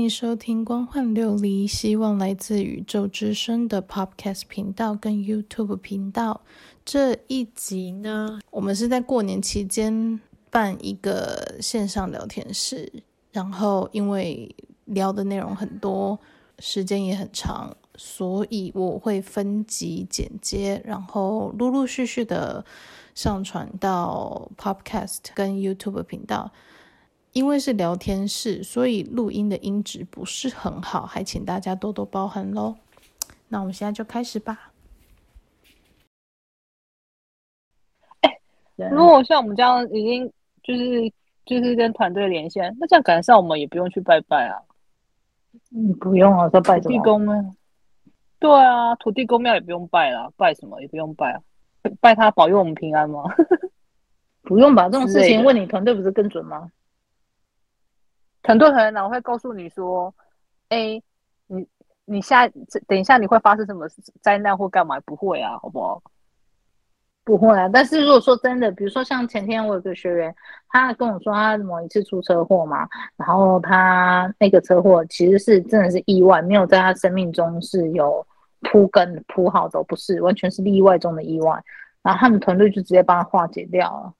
迎收听《光幻琉璃》，希望来自宇宙之声的 Podcast 频道跟 YouTube 频道。这一集呢，我们是在过年期间办一个线上聊天室，然后因为聊的内容很多，时间也很长，所以我会分集剪接，然后陆陆续续的上传到 Podcast 跟 YouTube 频道。因为是聊天室，所以录音的音质不是很好，还请大家多多包涵喽。那我们现在就开始吧。哎，如果像我们这样已经就是就是跟团队连线，那这样赶上我们也不用去拜拜啊。嗯，不用啊，在拜土地公吗？对啊，土地公庙也不用拜啦，拜什么也不用拜啊，拜他保佑我们平安吗？不用吧，这种事情问你团队不是更准吗？团队可能我会告诉你说，哎，你你下等一下你会发生什么灾难或干嘛？不会啊，好不好？不会啊。但是如果说真的，比如说像前天我有个学员，他跟我说他某一次出车祸嘛，然后他那个车祸其实是真的是意外，没有在他生命中是有铺根铺好的，不是完全是意外中的意外。然后他们团队就直接帮他化解掉了。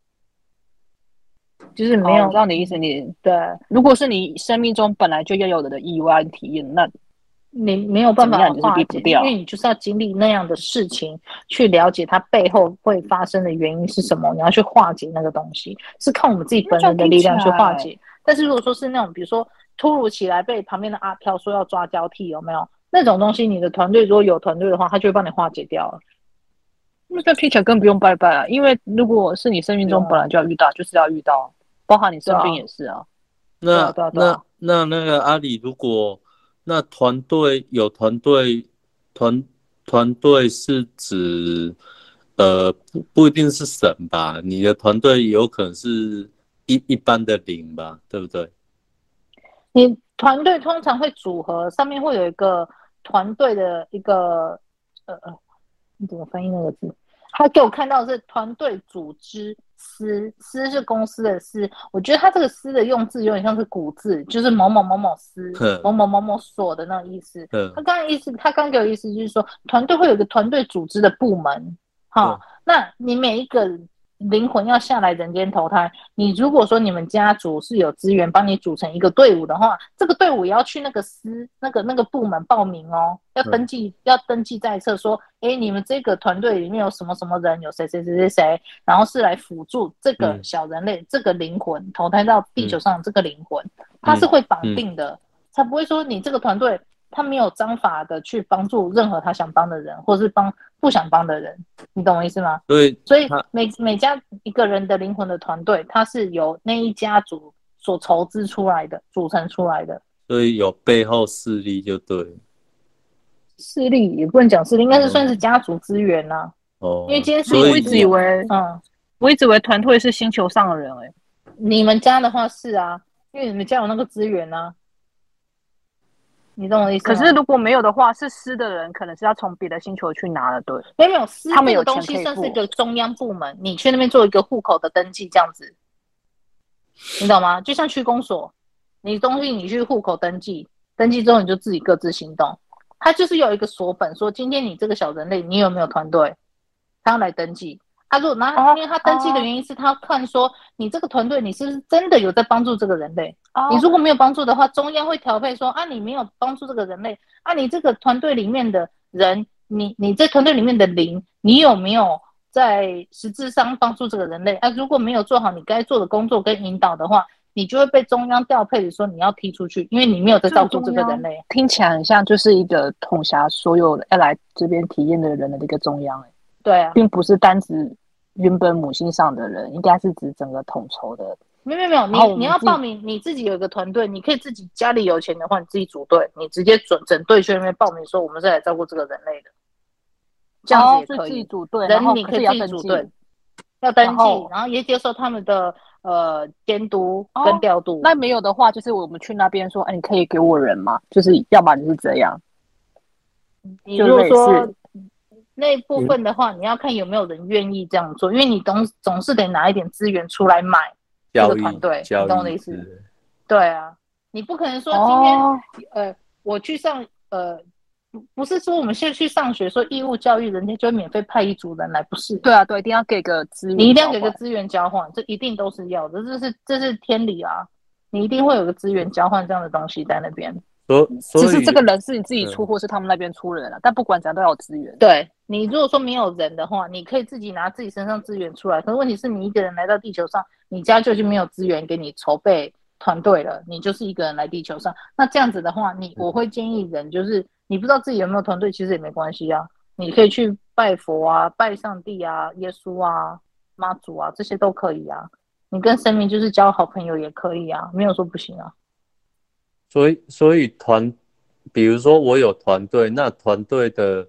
就是没有，知道你意思。你对，如果是你生命中本来就要有的意外体验，那你没有办法化解，因为你就是要经历那样的事情，去了解它背后会发生的原因是什么，你要去化解那个东西，是靠我们自己本人的力量去化解。但是如果说是那种，比如说突如其来被旁边的阿飘说要抓交替，有没有那种东西？你的团队如果有团队的话，他就会帮你化解掉了。那这听起来更不用拜拜啊，因为如果是你生命中本来就要遇到，就是要遇到。包含你生病也是啊。那那那那个阿里，如果那团队有团队团团队是指呃不不一定是神吧？你的团队有可能是一一般的灵吧？对不对？你团队通常会组合，上面会有一个团队的一个呃呃，你怎么翻译那个字？他给我看到的是团队组织。司司是公司的司，我觉得他这个司的用字有点像是古字，就是某某某某司、某某某某所的那种意思。他刚刚意思，他刚给我意思就是说，团队会有一个团队组织的部门，好，那你每一个。灵魂要下来人间投胎，你如果说你们家族是有资源帮你组成一个队伍的话，这个队伍也要去那个司那个那个部门报名哦，要登记、嗯、要登记在册，说，哎，你们这个团队里面有什么什么人，有谁谁谁谁谁，然后是来辅助这个小人类、嗯、这个灵魂投胎到地球上这个灵魂，它是会绑定的，才不会说你这个团队。他没有章法的去帮助任何他想帮的人，或是帮不想帮的人，你懂我意思吗？对，所以每每家一个人的灵魂的团队，它是由那一家族所筹资出来的，组成出来的。所以有背后势力就对。势力也不能讲势力，应该是算是家族资源呐、啊。哦。因为今天是我一直以为，嗯，我一直以为团队是星球上的人、欸，哎，你们家的话是啊，因为你们家有那个资源呐、啊。你懂我意思？可是如果没有的话，是私的人可能是要从别的星球去拿的，对？没有，司他们有东西算是一个中央部门，你去那边做一个户口的登记，这样子，你懂吗？就像区公所，你东西你去户口登记，登记之后你就自己各自行动。他就是有一个锁本，说今天你这个小人类，你有没有团队？他要来登记。他如果拿，因为他登记的原因是他看说你这个团队，你是不是真的有在帮助这个人类？你如果没有帮助的话，中央会调配说啊，你没有帮助这个人类，啊，你这个团队里面的人，你你这团队里面的灵，你有没有在实质上帮助这个人类？啊，如果没有做好你该做的工作跟引导的话，你就会被中央调配的说你要踢出去，因为你没有在照顾这个人类。听起来很像就是一个统辖所有要来这边体验的人的一个中央，对啊，并不是单指。原本母星上的人，应该是指整个统筹的。没有没有，你你要报名，你自己有一个团队，你可以自己家里有钱的话，你自己组队，你直接整整队去那边报名，说我们是来照顾这个人类的，这样子也可以。自己组队，人你可以自己组队，要登记，然后也接受他们的呃监督跟调度。那没有的话，就是我们去那边说，哎，你可以给我人吗？就是要么就是这样。你如果说。那部分的话，你要看有没有人愿意这样做，因为你总总是得拿一点资源出来买这个团队，你懂我的意思？对啊，你不可能说今天、哦呃，我去上呃，不不是说我们现在去上学说义务教育，人家就会免费派一组人来，不是？对啊，对，一定要给个资源，你一定要给个资源交换，这一定都是要的，这是这是天理啊！你一定会有个资源交换这样的东西在那边。所所以只是这个人是你自己出，对或是他们那边出人了，但不管怎样都要有资源。对，你如果说没有人的话，你可以自己拿自己身上资源出来。可是问题是你一个人来到地球上，你家就已经没有资源给你筹备团队了，你就是一个人来地球上。那这样子的话，你我会建议人就是你不知道自己有没有团队，其实也没关系啊，你可以去拜佛啊、拜上帝啊、耶稣啊、妈祖啊，这些都可以啊。你跟神明就是交好朋友也可以啊，没有说不行啊。所以，所以团，比如说我有团队，那团队的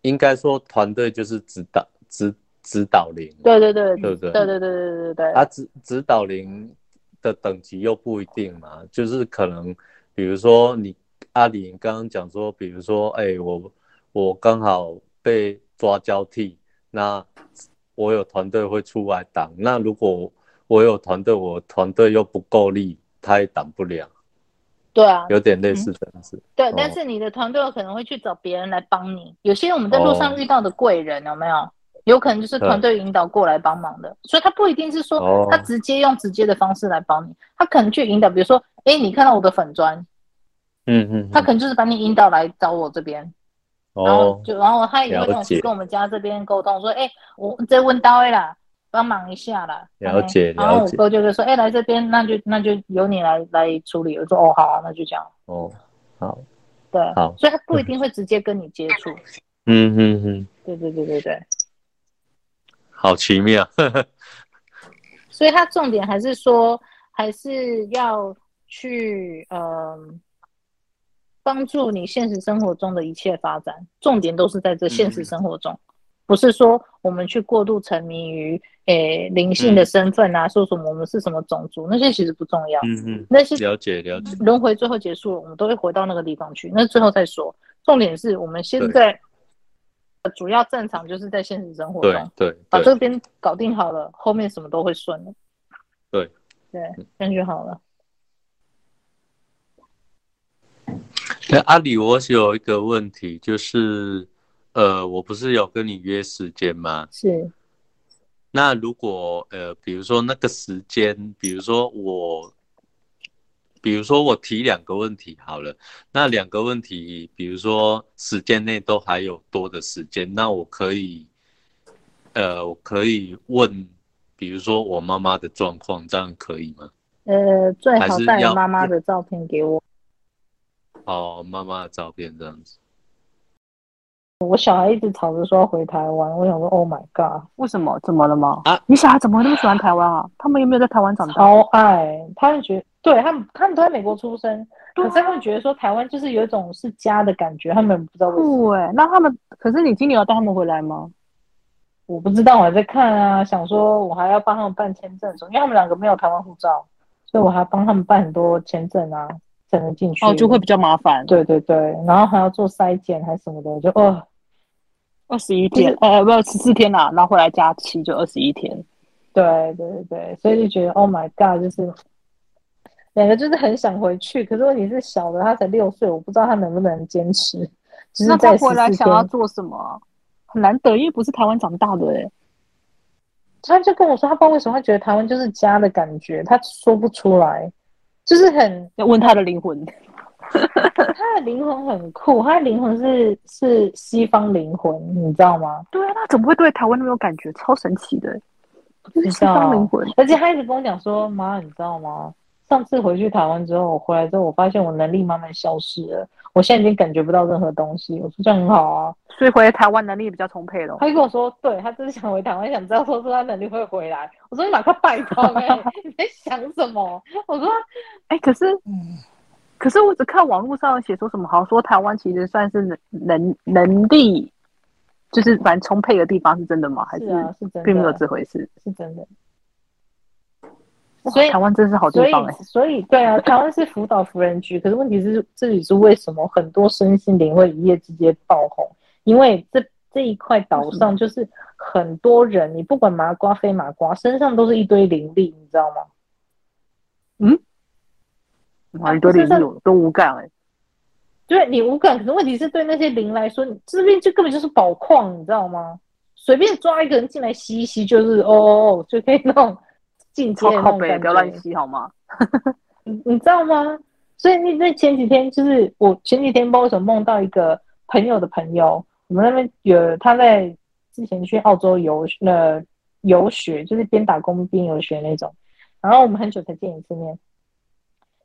应该说团队就是指导指指导灵，对对对，对不对？对对对对对对对。他指指导灵的等级又不一定嘛，就是可能，比如说你阿里刚刚讲说，比如说，哎，我我刚好被抓交替，那我有团队会出来挡，那如果我有团队，我团队又不够力，他也挡不了。对啊，有点类似这样子。嗯、对，哦、但是你的团队有可能会去找别人来帮你。有些我们在路上遇到的贵人，有没有？哦、有可能就是团队引导过来帮忙的。所以他不一定是说他直接用直接的方式来帮你，哦、他可能去引导。比如说，哎，你看到我的粉砖，嗯嗯，他可能就是把你引导来找我这边。哦。然后就然后他也会跟跟我们家这边沟通说，哎，我在问到位啦。帮忙一下啦，了解。然后我哥就是说：“哎、欸，来这边，那就那就由你来来处理。”我说：“哦，好啊，那就这样。”哦，好，对，好，所以他不一定会直接跟你接触。嗯嗯嗯，对对对对对，好奇妙。所以他重点还是说，还是要去嗯、呃、帮助你现实生活中的一切发展，重点都是在这现实生活中。嗯不是说我们去过度沉迷于诶灵性的身份啊，嗯、说什么我们是什么种族，那些其实不重要。嗯嗯，那些了解了解。轮回最后结束了，我们都会回到那个地方去。那最后再说，重点是我们现在主要战场就是在现实生活中，对，对，把这边搞定好了，后面什么都会顺了。对对，这样就好了。那阿里，我有一个问题就是。呃，我不是有跟你约时间吗？是。那如果呃，比如说那个时间，比如说我，比如说我提两个问题好了，那两个问题，比如说时间内都还有多的时间，那我可以，呃，我可以问，比如说我妈妈的状况，这样可以吗？呃，最好带妈妈的照片给我。哦，妈妈的照片这样子。我小孩一直吵着说要回台湾，我想说，Oh my god，为什么？怎么了吗？啊，你小孩怎么会那么喜欢台湾啊？他们有没有在台湾长大？超爱，他们觉得，对他们，他们都在美国出生，可是他们觉得说台湾就是有一种是家的感觉，他们不知道为什么。对，那他们，可是你今年要带他们回来吗？我不知道，我还在看啊，想说我还要帮他们办签证，因为他们两个没有台湾护照，所以我还要帮他们办很多签证啊。才能进去哦，就会比较麻烦。对对对，然后还要做筛检还是什么的，就哦，二十一天，呃，不，十四天啦，然后回来加七就二十一天。对对对，所以就觉得 Oh my God，就是两个就是很想回去，可是问题是小的他才六岁，我不知道他能不能坚持。那他回来想要做什么？很难得，因为不是台湾长大的哎。他就跟我说，他不知道为什么会觉得台湾就是家的感觉，他说不出来。就是很要问他的灵魂，他的灵魂很酷，他的灵魂是是西方灵魂，你知道吗？对啊，他怎么会对台湾那么有感觉？超神奇的，就是西方灵魂。而且他一直跟我讲说：“妈，你知道吗？上次回去台湾之后，我回来之后，我发现我能力慢慢消失了。”我现在已经感觉不到任何东西，我说这样很好啊，所以回来台湾能力比较充沛了。他就跟我说，对，他就是想回台湾，想知道说说他能力会回来。我说你马上拜托哎，你在想什么？我说，哎、欸，可是，嗯，可是我只看网络上写说什么，好像说台湾其实算是能能能力，就是蛮充沛的地方，是真的吗？还是是真的，并没有这回事，是真的。所以台湾真是好地方哎、欸，所以对啊，台湾是福岛福人居。可是问题是，这里是为什么很多身心灵会一夜之间爆红？因为这这一块岛上就是很多人，你不管麻瓜非麻瓜，身上都是一堆灵力，你知道吗？嗯哇，你对灵有都无感哎、欸。对，你无感，可是问题是对那些灵来说，你这边就根本就是宝矿，你知道吗？随便抓一个人进来吸一吸，就是哦哦哦，就可以那种 进阶那种感觉。不要乱吸好吗？你你知道吗？所以那那前几天就是我前几天不知道为什么梦到一个朋友的朋友，我们那边有他在之前去澳洲游呃游学，就是边打工边游学那种，然后我们很久才见一次面。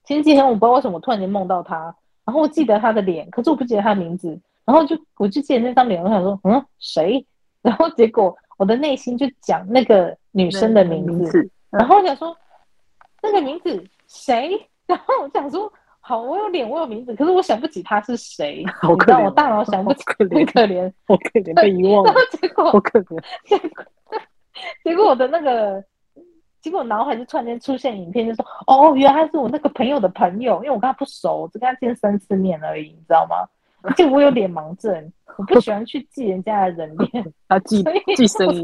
前几天我不知道为什么我突然间梦到他。然后我记得他的脸，可是我不记得他的名字。然后就我就记得那张脸，我想说，嗯，谁？然后结果我的内心就讲那个女生的名字。名字然后我想说，那个名字谁？然后我想说，好，我有脸，我有名字，可是我想不起他是谁。好可怜，我大脑想不起，很可怜，好可怜，被遗忘了。然后结果，好可怜。结果我的那个。结果脑海就突然间出现影片，就说：“哦，原来是我那个朋友的朋友，因为我跟他不熟，只跟他见三次面而已，你知道吗？而且我有脸盲症，我不喜欢去记人家的人脸，他记记声音，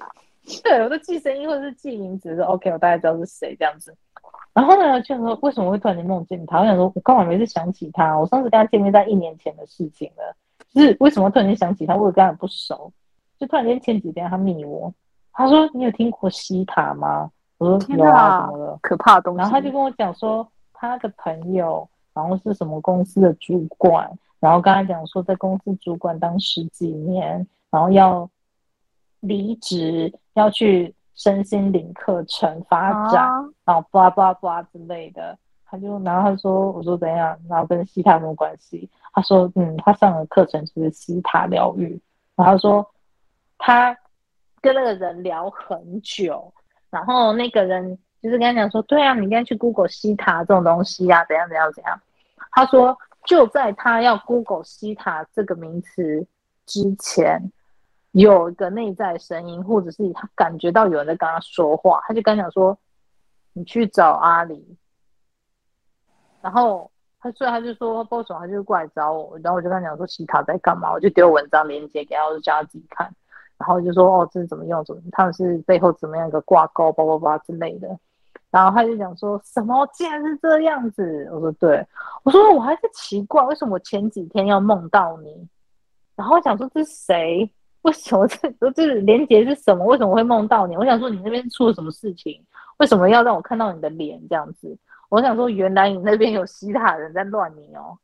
对，我都记声音或者是记名字，说 OK，我大概知道是谁这样子。然后呢，就说为什么会突然间梦见他？我想说，我刚好没事想起他，我上次跟他见面在一年前的事情了，就是为什么突然间想起他？我跟他不熟，就突然间前几天他密我，他说：你有听过西塔吗？”我说有啊，什么的可怕的东西。然后他就跟我讲说，他的朋友，然后是什么公司的主管，然后跟他讲说，在公司主管当十几年，然后要离职，要去身心灵课程发展，啊、然后巴拉巴拉巴拉之类的。他就然后他说，我说怎样？然后跟西塔有什么关系？他说，嗯，他上的课程是西塔疗愈。然后他说，他跟那个人聊很久。然后那个人就是跟他讲说，对啊，你应该去 Google 西塔这种东西啊，怎样怎样怎样。他说就在他要 Google 西塔这个名词之前，有一个内在声音，或者是他感觉到有人在跟他说话，他就跟他讲说，你去找阿里。然后他所以他就说，boss 他就过来找我，然后我就跟他讲说西塔在干嘛，我就丢文章链接给他，我就叫他自己看。然后就说哦，这是怎么用？怎么？他们是背后怎么样一个挂钩，叭叭叭之类的。然后他就讲说什么竟然是这样子？我说对，我说我还是奇怪，为什么我前几天要梦到你？然后我想说这是谁？为什么这这连接是什么？为什么会梦到你？我想说你那边出了什么事情？为什么要让我看到你的脸这样子？我想说原来你那边有西塔人在乱你哦，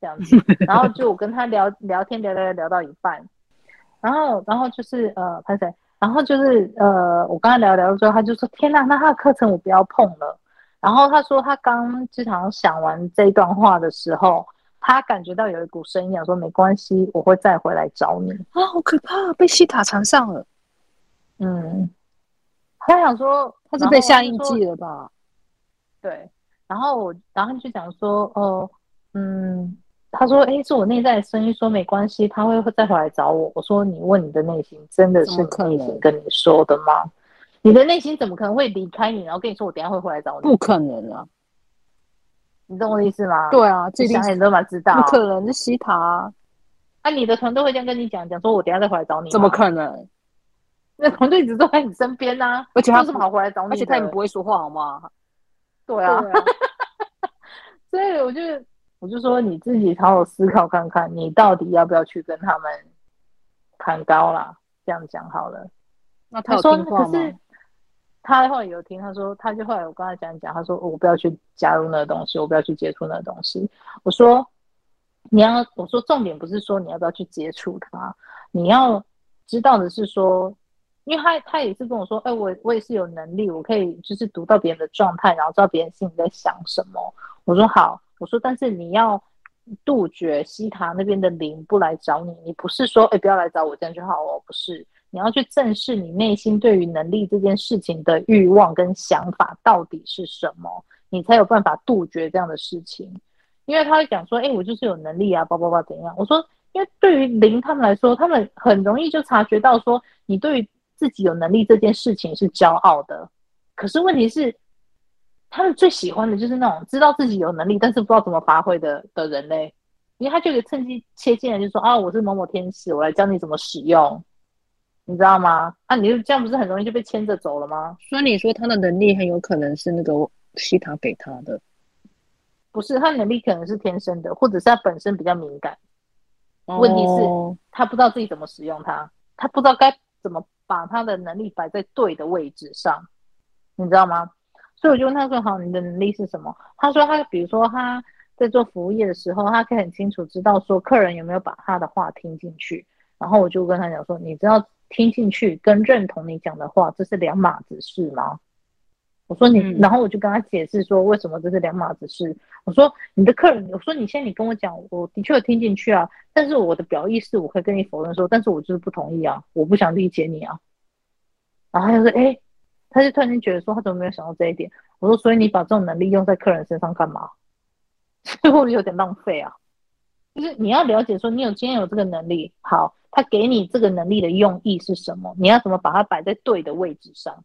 这样子。然后就我跟他聊聊天，聊聊聊到一半。然后，然后就是呃，潘谁？然后就是呃，我跟他聊聊之后，他就说：“天哪，那他的课程我不要碰了。”然后他说，他刚经常想完这一段话的时候，他感觉到有一股声音讲说：“没关系，我会再回来找你。”啊，好可怕，被西塔缠上了。嗯，他想说他是被下印记了吧？对。然后我，然后他就讲说：“哦、呃，嗯。”他说：“哎，是我内在的声音说没关系，他会再回来找我。”我说：“你问你的内心，真的是内心跟你说的吗？你的内心怎么可能会离开你，然后跟你说我等下会回来找你？不可能啊！你懂我的意思吗？对啊，这想你都蛮知道。不可能是西塔啊！啊，你的团队会这样跟你讲，讲说我等下再回来找你？怎么可能？那团队一直都在你身边呢、啊，而且他是跑回来找你，而且他也不会说话，好吗？对啊，对啊 所以我就。我就说你自己好好思考看看，你到底要不要去跟他们谈高啦？这样讲好了。那他有听话吗？可是他后来有听，他说他就后来我跟他讲讲，他说我不要去加入那个东西，我不要去接触那个东西。我说你要，我说重点不是说你要不要去接触他，你要知道的是说，因为他他也是跟我说，哎，我我也是有能力，我可以就是读到别人的状态，然后知道别人心里在想什么。我说好。我说，但是你要杜绝西塔那边的灵不来找你，你不是说哎，不要来找我这样就好哦，不是，你要去正视你内心对于能力这件事情的欲望跟想法到底是什么，你才有办法杜绝这样的事情。因为他会讲说，哎，我就是有能力啊，叭叭叭怎样？我说，因为对于灵他们来说，他们很容易就察觉到说，你对于自己有能力这件事情是骄傲的，可是问题是。他们最喜欢的就是那种知道自己有能力，但是不知道怎么发挥的的人类，因为他就可以趁机切进来，就说啊，我是某某天使，我来教你怎么使用，你知道吗？啊，你就这样不是很容易就被牵着走了吗？所以你说他的能力很有可能是那个西塔给他的，不是他能力可能是天生的，或者是他本身比较敏感。问题是，他不知道自己怎么使用它，他不知道该怎么把他的能力摆在对的位置上，你知道吗？所以我就问他说：“好，你的能力是什么？”他说：“他比如说他在做服务业的时候，他可以很清楚知道说客人有没有把他的话听进去。然后我就跟他讲说：‘你知道听进去跟认同你讲的话，这是两码子事吗？’我说你，然后我就跟他解释说为什么这是两码子事。我说你的客人，我说你现在你跟我讲，我的确有听进去啊，但是我的表意识我可以跟你否认说，但是我就是不同意啊，我不想理解你啊。然后他就说：“哎。”他就突然间觉得说，他怎么没有想到这一点？我说，所以你把这种能力用在客人身上干嘛？最后有点浪费啊。就是你要了解说，你有今天有这个能力，好，他给你这个能力的用意是什么？你要怎么把它摆在对的位置上？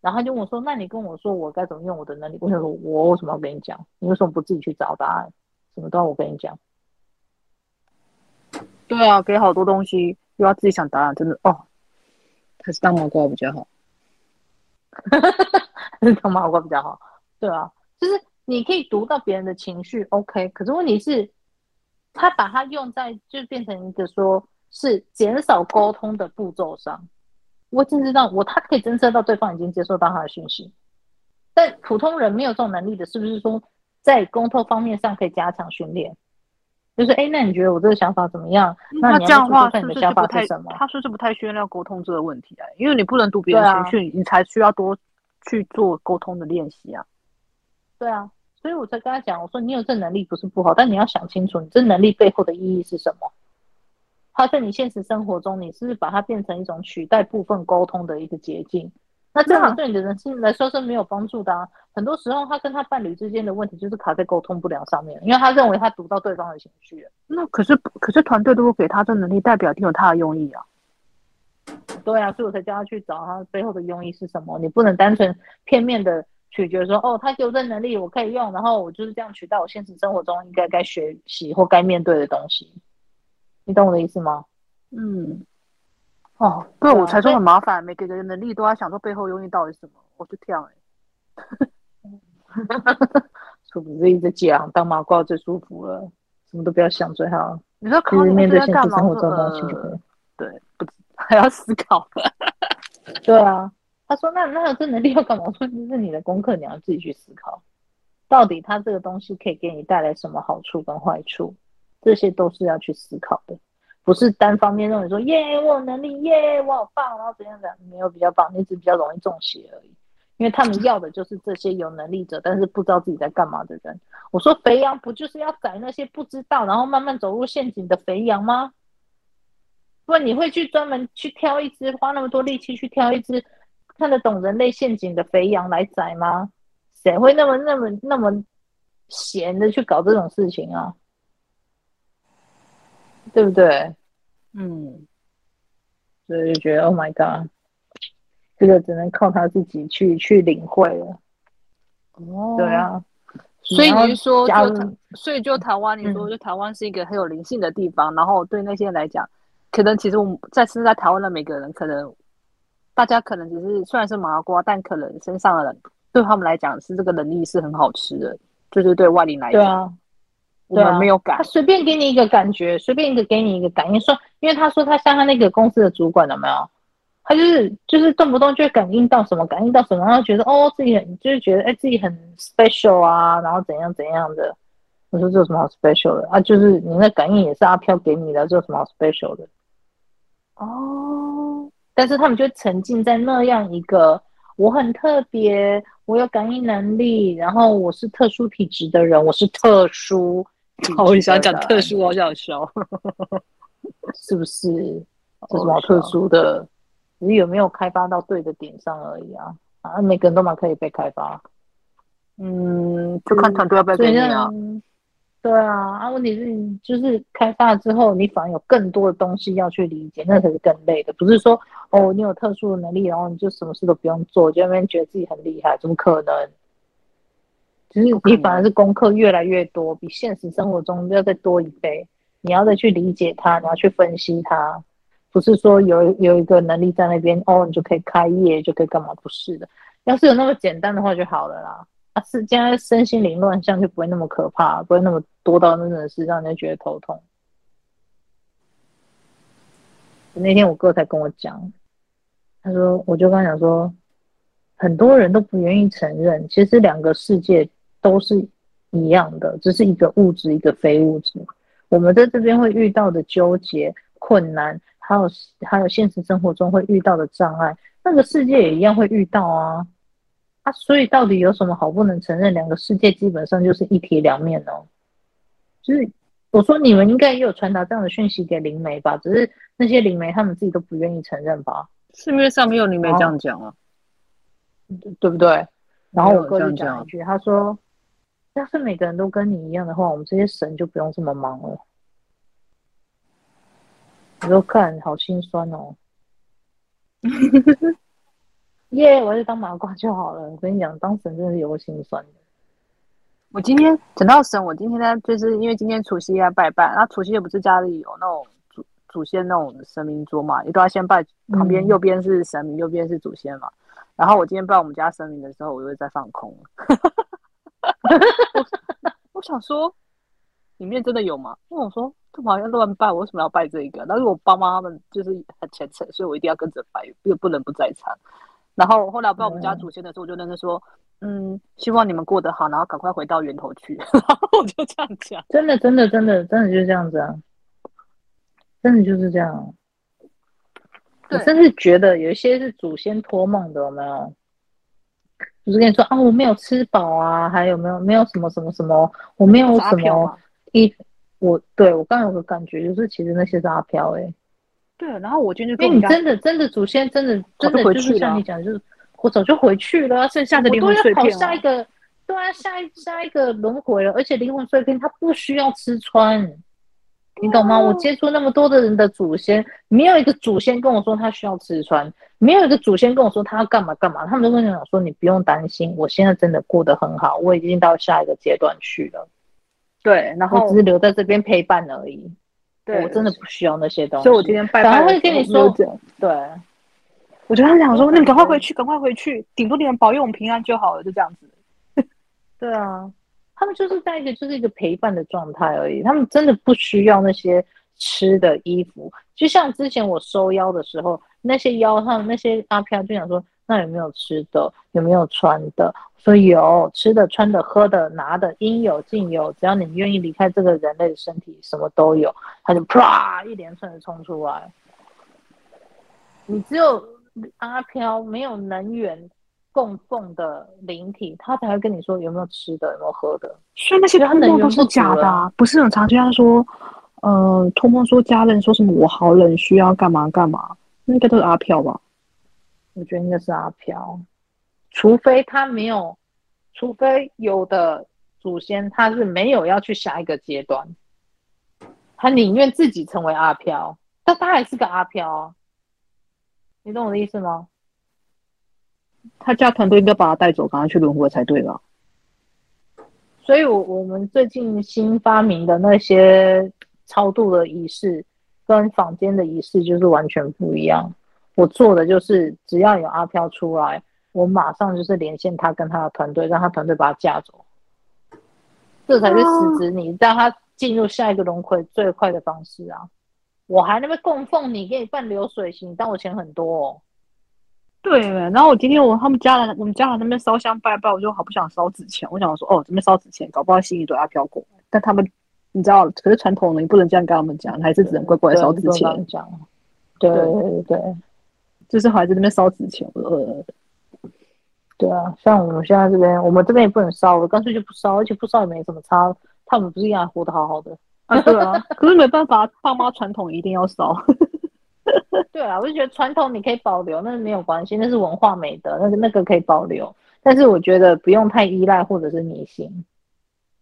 然后他就问我说，那你跟我说我该怎么用我的能力？我想说，我为什么要跟你讲？你为什么不自己去找答案？什么都要我跟你讲？对啊，给好多东西又要自己想答案，真的哦，还是当麻瓜比较好。哈哈哈，还是当麻瓜比较好，对啊，就是你可以读到别人的情绪，OK，可是问题是，他把它用在就变成一个说是减少沟通的步骤上。我真知道，我他可以侦测到对方已经接受到他的讯息，但普通人没有这种能力的，是不是说在沟通方面上可以加强训练？就是哎，那你觉得我这个想法怎么样？那你这样的话，你的想法是什么？他说是不太需要沟通这个问题啊，因为你不能读别人情绪，啊、你才需要多去做沟通的练习啊。对啊，所以我才跟他讲，我说你有这能力不是不好，但你要想清楚，你这能力背后的意义是什么？他在你现实生活中，你是不是把它变成一种取代部分沟通的一个捷径？那这样对你的人生来说是没有帮助的啊！很多时候，他跟他伴侣之间的问题就是卡在沟通不良上面，因为他认为他读到对方的情绪。那可是，可是团队如果给他这能力，代表一定有他的用意啊。对啊，所以我才叫他去找他背后的用意是什么。你不能单纯片面的取决说，哦，他有这能力，我可以用，然后我就是这样取代我现实生活中应该该学习或该面对的东西。你懂我的意思吗？嗯。哦，对，我才说很麻烦，每个人的能力都要想说背后用意到底是什么，我就跳哎。是不是一直讲当麻瓜最舒服了，什么都不要想最好。你说考虑面对现实生活中的东西就可以。呃、对，不还要思考。对啊，他说那那这能力要干嘛？我说这是你的功课，你要自己去思考，到底他这个东西可以给你带来什么好处跟坏处，这些都是要去思考的。不是单方面认为说耶，我有能力耶，我好棒，然后怎样怎样，没有比较棒，你只比较容易中邪而已。因为他们要的就是这些有能力者，但是不知道自己在干嘛的人。我说肥羊不就是要宰那些不知道，然后慢慢走入陷阱的肥羊吗？不你会去专门去挑一只，花那么多力气去挑一只看得懂人类陷阱的肥羊来宰吗？谁会那么那么那么闲的去搞这种事情啊？对不对？嗯，所以就觉得 Oh my God，这个只能靠他自己去去领会了。哦，对啊，所以你是说就，所以就台湾，你说就台湾是一个很有灵性的地方，嗯、然后对那些人来讲，可能其实我们在身在台湾的每个人，可能大家可能只是虽然是麻瓜，但可能身上的人对他们来讲是这个能力是很好吃的，就是对外灵来讲。对啊。对啊，没有感，他随便给你一个感觉，随便一个给你一个感应，说，因为他说他像他那个公司的主管有没有？他就是就是动不动就感应到什么，感应到什么，然后觉得哦自己很就是觉得哎自己很 special 啊，然后怎样怎样的。我说这有什么好 special 的啊？就是你那感应也是阿飘给你的，这有什么好 special 的？哦，但是他们就沉浸在那样一个我很特别，我有感应能力，然后我是特殊体质的人，我是特殊。我很想讲特殊，好想笑，是不是？这是什么特殊的？只是有没有开发到对的点上而已啊？啊，每个人都蛮可以被开发。嗯，就看团队要不要给你啊。对啊，啊，问题是就是开发了之后，你反而有更多的东西要去理解，那才是更累的。不是说哦，你有特殊的能力，然后你就什么事都不用做，就那边觉得自己很厉害，怎么可能？其实你反而是功课越来越多，比现实生活中要再多一倍。你要再去理解它，你要去分析它，不是说有有一个能力在那边哦，你就可以开业，就可以干嘛？不是的。要是有那么简单的话就好了啦。啊，是现在身心灵乱象就不会那么可怕，不会那么多到那种事让人家觉得头痛。那天我哥才跟我讲，他说，我就跟他讲说，很多人都不愿意承认，其实两个世界都是一样的，只是一个物质，一个非物质。我们在这边会遇到的纠结、困难，还有还有现实生活中会遇到的障碍，那个世界也一样会遇到啊。啊，所以到底有什么好不能承认？两个世界基本上就是一体两面哦。就是我说你们应该也有传达这样的讯息给灵媒吧？只是那些灵媒他们自己都不愿意承认吧？市面上没有灵媒这样讲啊，对不对？然后我哥就讲一句，他说：“要是每个人都跟你一样的话，我们这些神就不用这么忙了。”你说看好心酸哦。耶！Yeah, 我就当麻瓜就好了。我跟你讲，当神真的是有个心酸的。我今天讲到神，我今天呢，就是因为今天除夕要拜拜，那除夕也不是家里有那种祖祖先那种神明桌嘛，你都要先拜。旁边右边是神明，嗯、右边是祖先嘛。然后我今天拜我们家神明的时候，我又在放空。我，我想说，里面真的有吗？因为我说干嘛要乱拜？我为什么要拜这一个？但是我爸妈他们就是很虔诚，所以我一定要跟着拜，又不能不在场。然后后来拜我们家祖先的时候，我就跟他说：“嗯，希望你们过得好，然后赶快回到源头去。”然后我就这样讲。真的，真的，真的，真的就是这样子啊！真的就是这样。我甚至觉得有一些是祖先托梦的，有没有？就是跟你说啊，我没有吃饱啊，还有没有没有什么什么什么，我没有什么一，我对我刚有个感觉，就是其实那些是阿飘哎、欸。对，然后我今天就因为你真的真的祖先真的真的就是像你讲，就是我早就回去了，剩下的灵魂碎片，下一个对啊，下一下一个轮回了，而且灵魂碎片它不需要吃穿，你懂吗？我接触那么多的人的祖先，没有一个祖先跟我说他需要吃穿，没有一个祖先跟我说他要干嘛干嘛，他们都跟你讲说你不用担心，我现在真的过得很好，我已经到下一个阶段去了，对，然后我只是留在这边陪伴而已。对，我真的不需要那些东西，所以我今天拜拜。反而会跟你说，对，我就跟他讲说，那你赶快回去，赶快回去，顶多你们保佑我们平安就好了，就这样子。对啊，他们就是在一个就是一个陪伴的状态而已，他们真的不需要那些吃的衣服。就像之前我收腰的时候，那些腰他们那些阿飘就想说，那有没有吃的，有没有穿的？说有吃的、穿的、喝的、拿的，应有尽有。只要你愿意离开这个人类的身体，什么都有。他就啪一连串的冲出来。你只有阿飘没有能源供奉的灵体，他才会跟你说有没有吃的，有没有喝的。所以那些托梦都是假的啊，不是很常见。他说，呃，托梦说家人说什么我好冷，需要干嘛干嘛，那应该都是阿飘吧？我觉得应该是阿飘。除非他没有，除非有的祖先他是没有要去下一个阶段，他宁愿自己成为阿飘，但他还是个阿飘，你懂我的意思吗？他家团队应该把他带走，赶快去轮回才对吧？所以我，我们最近新发明的那些超度的仪式，跟坊间的仪式就是完全不一样。我做的就是，只要有阿飘出来。我马上就是连线他跟他的团队，让他团队把他架走，这才是实质你让他进入下一个轮回最快的方式啊！我还那边供奉你，给你办流水席，但我钱很多哦。对，然后我今天我他们家人，我们家人那边烧香拜拜，我就好不想烧纸钱，我想说哦，这边烧纸钱，搞不好吸引一堆阿飘过来。但他们你知道，可是传统的你不能这样跟他们讲，还是只能乖乖烧纸钱讲。对对对，对就是还在那边烧纸钱，呃。对啊，像我们现在这边，我们这边也不能烧，我干脆就不烧，而且不烧也没什么差，他们不是一样活得好好的啊？对啊，可是没办法，爸妈传统一定要烧。对啊，我就觉得传统你可以保留，那没有关系，那是文化美德，那个那个可以保留。但是我觉得不用太依赖或者是迷信，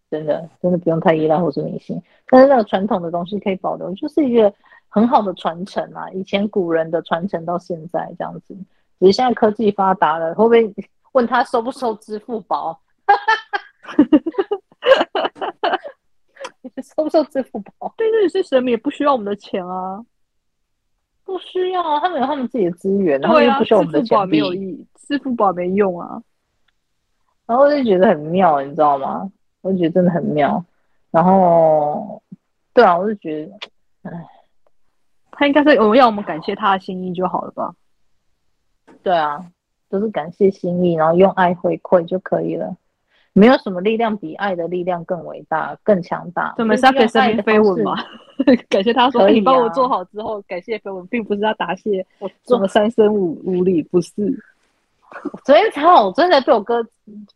真的真的不用太依赖或者是迷信。但是那个传统的东西可以保留，就是一个很好的传承啊，以前古人的传承到现在这样子，只是现在科技发达了，会不会？问他收不收支付宝？收不收支付宝？对，那些神明也不需要我们的钱啊，不需要啊，他们有他们自己的资源，然后，又不需要我们的钱币。支付宝没有意义，支付宝没用啊。然后我就觉得很妙，你知道吗？我就觉得真的很妙。然后，对啊，我就觉得，哎，他应该是我们要我们感谢他的心意就好了吧？对啊，都是感谢心意，然后用爱回馈就可以了。没有什么力量比爱的力量更伟大、更强大。怎么是飞吻吗？感谢他说、啊、你帮我做好之后，感谢飞吻，并不是要答谢我做了三生五五里，不是。昨天才好，我真的被我哥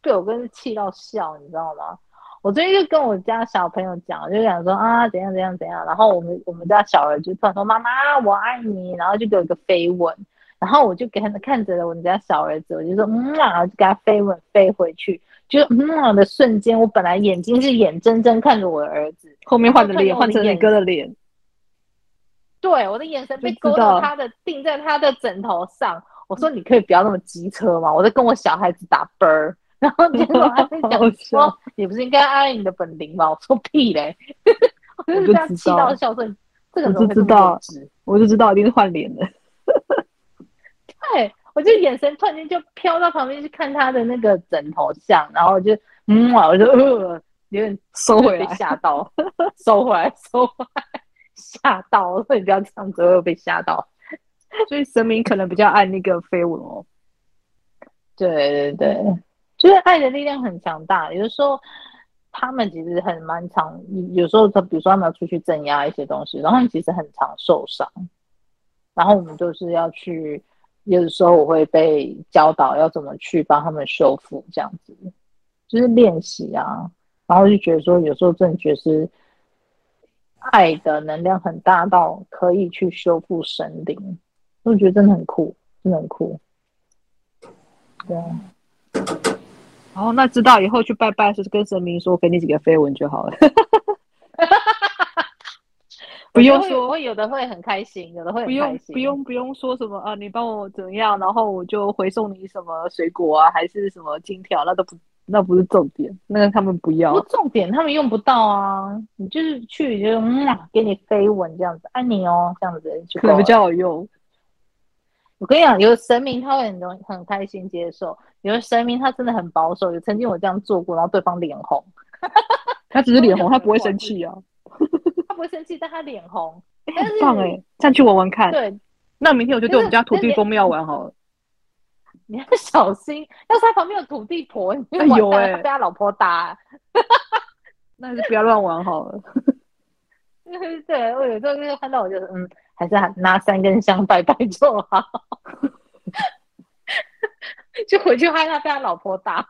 被我哥气到笑，你知道吗？我昨天就跟我家小朋友讲，就讲说啊怎样怎样怎样，然后我们我们家小儿就突然说妈妈我爱你，然后就给我一个飞吻，然后我就给他看着我们家小儿子，我就说嗯，然后就给他飞吻飞回去。就嗯啊的瞬间，我本来眼睛是眼睁睁看着我的儿子，后面换的脸换成你哥的脸，对，我的眼神被勾到他的，定在他的枕头上。我说你可以不要那么机车吗？我在跟我小孩子打啵儿，然后 结果他在讲说你不是应该爱你的本领吗？我说屁嘞，我就这样气到笑声，这个我就知道，我就知道一定是换脸的，对。我就眼神突然间就飘到旁边去看他的那个枕头像，然后就嗯，我就呃有点收回来，吓到，收回来，收回来，吓到，所以你不要这样子，我又被吓到。所以神明可能比较爱那个飞吻哦。对对对，就是爱的力量很强大。有的时候他们其实很蛮常，有时候他比如说他们要出去镇压一些东西，然后他们其实很常受伤，然后我们就是要去。有的时候我会被教导要怎么去帮他们修复，这样子就是练习啊。然后就觉得说，有时候真的觉得是爱的能量很大到可以去修复神灵，我觉得真的很酷，真的很酷。对啊。哦，那知道以后去拜拜是跟神明说，给你几个飞吻就好了。不用说，我有的会很开心，有的会很开心。不用不用不用说什么啊，你帮我怎样，然后我就回送你什么水果啊，还是什么金条，那都不那不是重点，那个他们不要。不重点，他们用不到啊。你就是去就嗯，给你飞吻这样子，爱你哦这样子就，可能比较好用。我跟你讲，有的神明他会很容很开心接受，有的神明他真的很保守。有曾经我这样做过，然后对方脸红，他只是脸红，他不会生气啊。不会生气，但他脸红，欸、很棒哎、欸！上去玩玩看。对，那明天我就对我们家土地公庙玩好了。你要小心，要是他旁边有土地婆，你就有哎，被他老婆打。那就不要乱玩好了。对，我有时候就看到，我就嗯，还是拿三根香拜拜就好。就回去害他被他老婆打。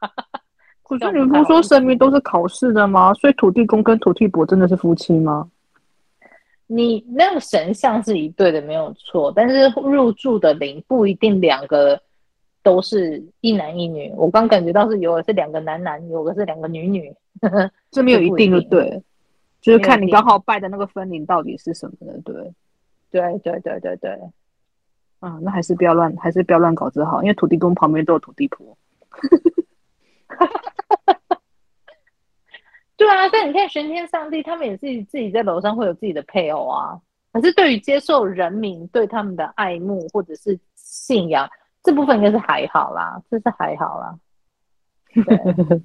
可是你不是说神明都是考试的吗？所以土地公跟土地婆真的是夫妻吗？你那个神像是一对的，没有错，但是入住的灵不一定两个都是一男一女。我刚感觉到是有的是两个男男，有的是两个女女，这没有一定的对，就是看你刚好拜的那个分灵到底是什么的，对，对对对对对，啊，那还是不要乱，还是不要乱搞这好，因为土地公旁边都有土地婆。对啊，但你看玄天上帝，他们也是自己在楼上会有自己的配偶啊。可是对于接受人民对他们的爱慕或者是信仰这部分，应该是还好啦，这是还好啦。对，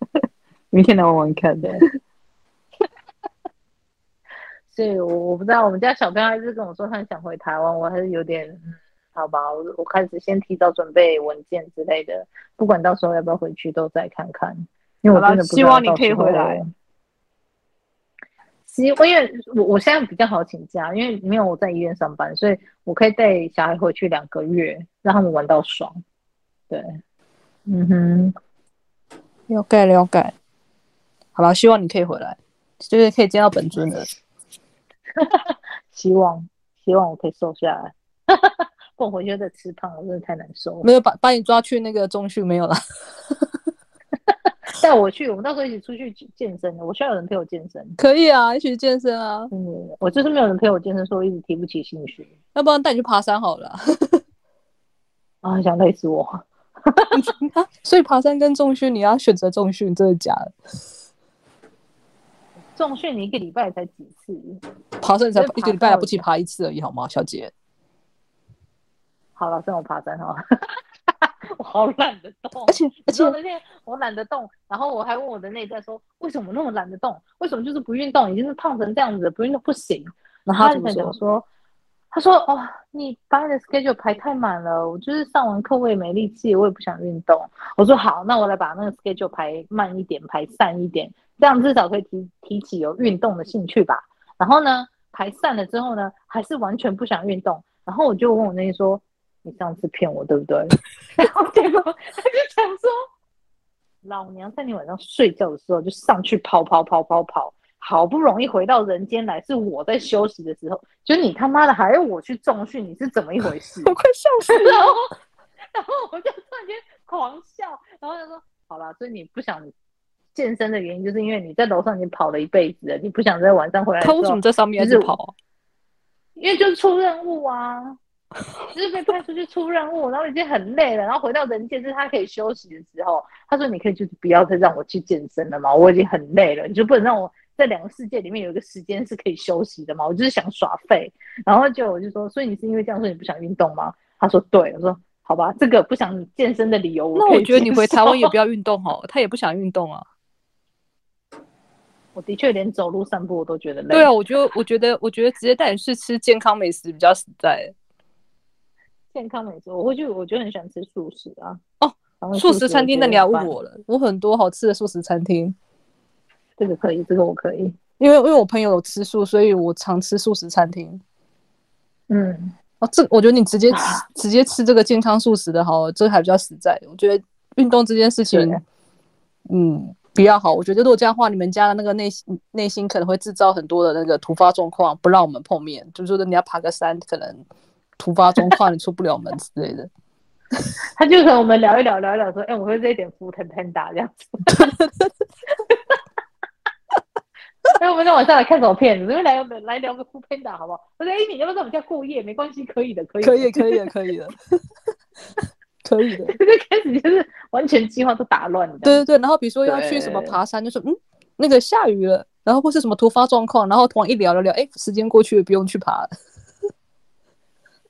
明天来玩玩看的。所以我我不知道，我们家小朋友一直跟我说他想回台湾，我还是有点嗯，好吧，我我开始先提早准备文件之类的，不管到时候要不要回去，都再看看。因为我真的希望你可以回来。希我因为我我现在比较好请假，因为没有我在医院上班，所以我可以带小孩回去两个月，让他们玩到爽。对，嗯哼，了解了解。好了，希望你可以回来，就是可以见到本尊的。希望希望我可以瘦下来，不然我回去再吃胖，我真的太难受了。没有把把你抓去那个中训没有了。带我去，我们到时候一起出去健身的。我需要有人陪我健身。可以啊，一起健身啊。嗯，我就是没有人陪我健身，所以我一直提不起兴趣。要不然带你去爬山好了。啊，想累死我。所以爬山跟重训，你要选择重训，真的假的？重训你一个礼拜才几次？爬山才一个礼拜，不起爬一次而已，好吗，小姐？好了，算我爬山哈。我好懒得动，而且而且那天我懒得动，然后我还问我的内在说，为什么那么懒得动？为什么就是不运动？已经是胖成这样子，不运动不行。然后他就跟我说，他说哦，你把你的 schedule 排太满了，我就是上完课我也没力气，我也不想运动。我说好，那我来把那个 schedule 排慢一点，排散一点，这样至少可以提提起有运动的兴趣吧。然后呢，排散了之后呢，还是完全不想运动。然后我就问我那说。你上次骗我对不对？然后结果他就想说，老娘在你晚上睡觉的时候就上去跑跑跑跑跑，好不容易回到人间来，是我在休息的时候，就你他妈的还要我去重训，你是怎么一回事？我快笑死了！然后我就突然间狂笑，然后他说：“好啦，所以你不想健身的原因，就是因为你在楼上已经跑了一辈子了，你不想在晚上回来。他为什么在上面一直跑啊？因为就是出任务啊。” 就是被派出去出任务，然后已经很累了，然后回到人间是他可以休息的时候。他说：“你可以就是不要再让我去健身了嘛，我已经很累了，你就不能让我在两个世界里面有一个时间是可以休息的嘛？我就是想耍废。”然后就我就说：“所以你是因为这样说你不想运动吗？”他说：“对。”我说：“好吧，这个不想健身的理由我，那我觉得你回台湾也不要运动哦，他也不想运动啊。”我的确连走路散步我都觉得累。对啊，我觉得我觉得我觉得直接带你去吃健康美食比较实在。健康美食，我会去，我就很喜欢吃素食啊。哦，素食餐厅，那你要问我了。我很多好吃的素食餐厅，这个可以，这个我可以，因为因为我朋友有吃素，所以我常吃素食餐厅。嗯，哦，这我觉得你直接吃直接吃这个健康素食的好，这个还比较实在。我觉得运动这件事情，嗯，比较好。我觉得如果这样的话，你们家的那个内心内心可能会制造很多的那个突发状况，不让我们碰面。就是说你要爬个山，可能。突发状况，你出不了门之类的。他就和我们聊一聊，聊一聊，说：“哎、欸，我会这一点 foodpanda 这样子。”哎，我们在晚上来看什么片子？因为来来聊个 foodpanda 好不好？我说：“哎、欸，你要不要在我们家过夜？没关系，可以的，可以，可以，可以的，可以的，可以的。”这个开始就是完全计划都打乱。对对对，然后比如说要去什么爬山，就说：“嗯，那个下雨了。”然后或是什么突发状况，然后突然一聊聊聊，哎、欸，时间过去了，不用去爬了。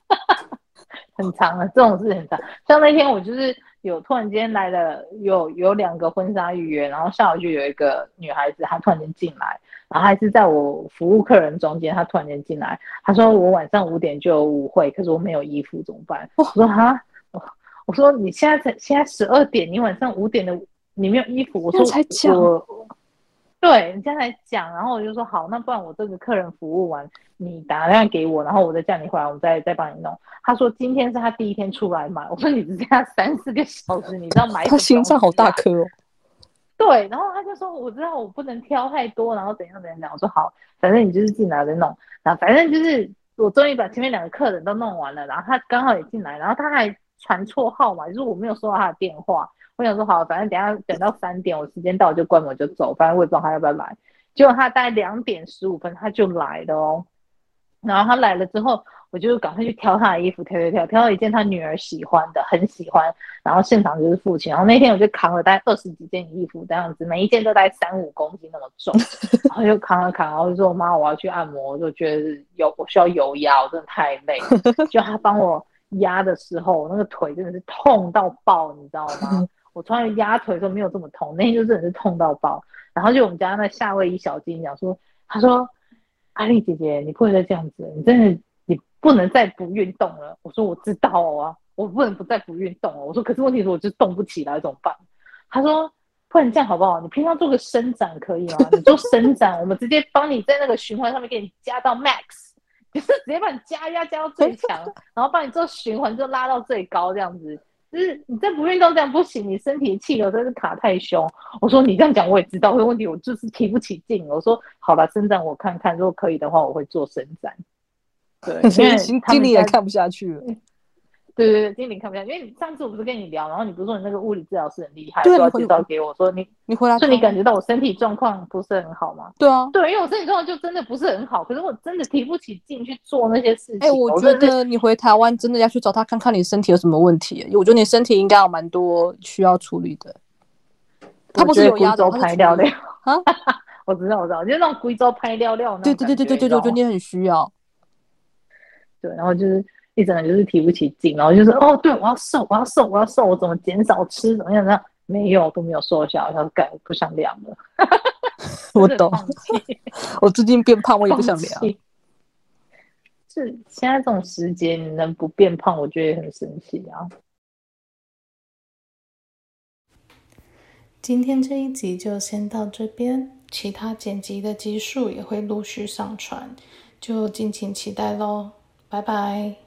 很长啊，这种事很长。像那天我就是有突然间来了，有有两个婚纱预约，然后下午就有一个女孩子，她突然间进来，然后还是在我服务客人中间，她突然间进来，她说我晚上五点就有舞会，可是我没有衣服怎么办？我说哈，我说你现在才现在十二点，你晚上五点的你没有衣服，我说才讲。对，你现在来讲，然后我就说好，那不然我这个客人服务完，你打电话给我，然后我再叫你回来，我再再帮你弄。他说今天是他第一天出来买，我说你只剩下三四个小时，你知道买？他心脏好大颗哦。对，然后他就说我知道我不能挑太多，然后怎样怎样讲。我说好，反正你就是进来再弄，然后反正就是我终于把前面两个客人都弄完了，然后他刚好也进来，然后他还传错号码，就是我没有收到他的电话。我想说好，反正等下等到三点，我时间到我就关门就走，反正我也不知道他要不要来。结果他大概两点十五分他就来了哦，然后他来了之后，我就赶快去挑他的衣服，挑挑挑，挑到一件他女儿喜欢的，很喜欢。然后现场就是付钱，然后那天我就扛了大概二十几件衣服这样子，每一件都大概三五公斤那么重，然后就扛了扛，然后就说妈，我要去按摩，我就觉得有我需要油压，我真的太累了。就他帮我压的时候，我那个腿真的是痛到爆，你知道吗？我从来压腿的时候没有这么痛，那天就真的是痛到爆。然后就我们家那夏威夷小金讲说，他说：“阿丽姐姐，你不会再这样子，你真的你不能再不运动了。”我说：“我知道啊，我不能不再不运动了。”我说：“可是问题是我就动不起来，怎么办？”他说：“不然这样好不好？你平常做个伸展可以吗？你做伸展，我们直接帮你在那个循环上面给你加到 max，就是直接把你加压加到最强，然后帮你做循环就拉到最高这样子。”就是你再不运动这样不行，你身体气流真是卡太凶。我说你这样讲我也知道，这个问题我就是提不起劲。我说好吧，伸展我看看，如果可以的话，我会做伸展。对，因为经理也看不下去了。对对对，经理看不下去，因为上次我不是跟你聊，然后你不是说你那个物理治疗师很厉害，对，要介绍给我说你你回来，说你感觉到我身体状况不是很好吗？对啊，对，因为我身体状况就真的不是很好，可是我真的提不起劲去做那些事情。哎、欸，我觉得你回台湾真的要去找他看看你身体有什么问题。我觉得你身体应该有蛮多需要处理的。他不是有压轴排料料啊？我知道我知道，就是那种贵州排尿尿。对对对对对对，我觉得你很需要。对，然后就是。一整个就是提不起劲，然后就是哦，对，我要瘦，我要瘦，我要瘦，我怎么减少吃，怎么样怎么样？没有，都没有瘦下来，他说改不想量了。我懂，我最近变胖，我也不想量。是现在这种时节，你能不变胖，我觉得也很神奇啊。今天这一集就先到这边，其他剪辑的集数也会陆续上传，就敬请期待喽。拜拜。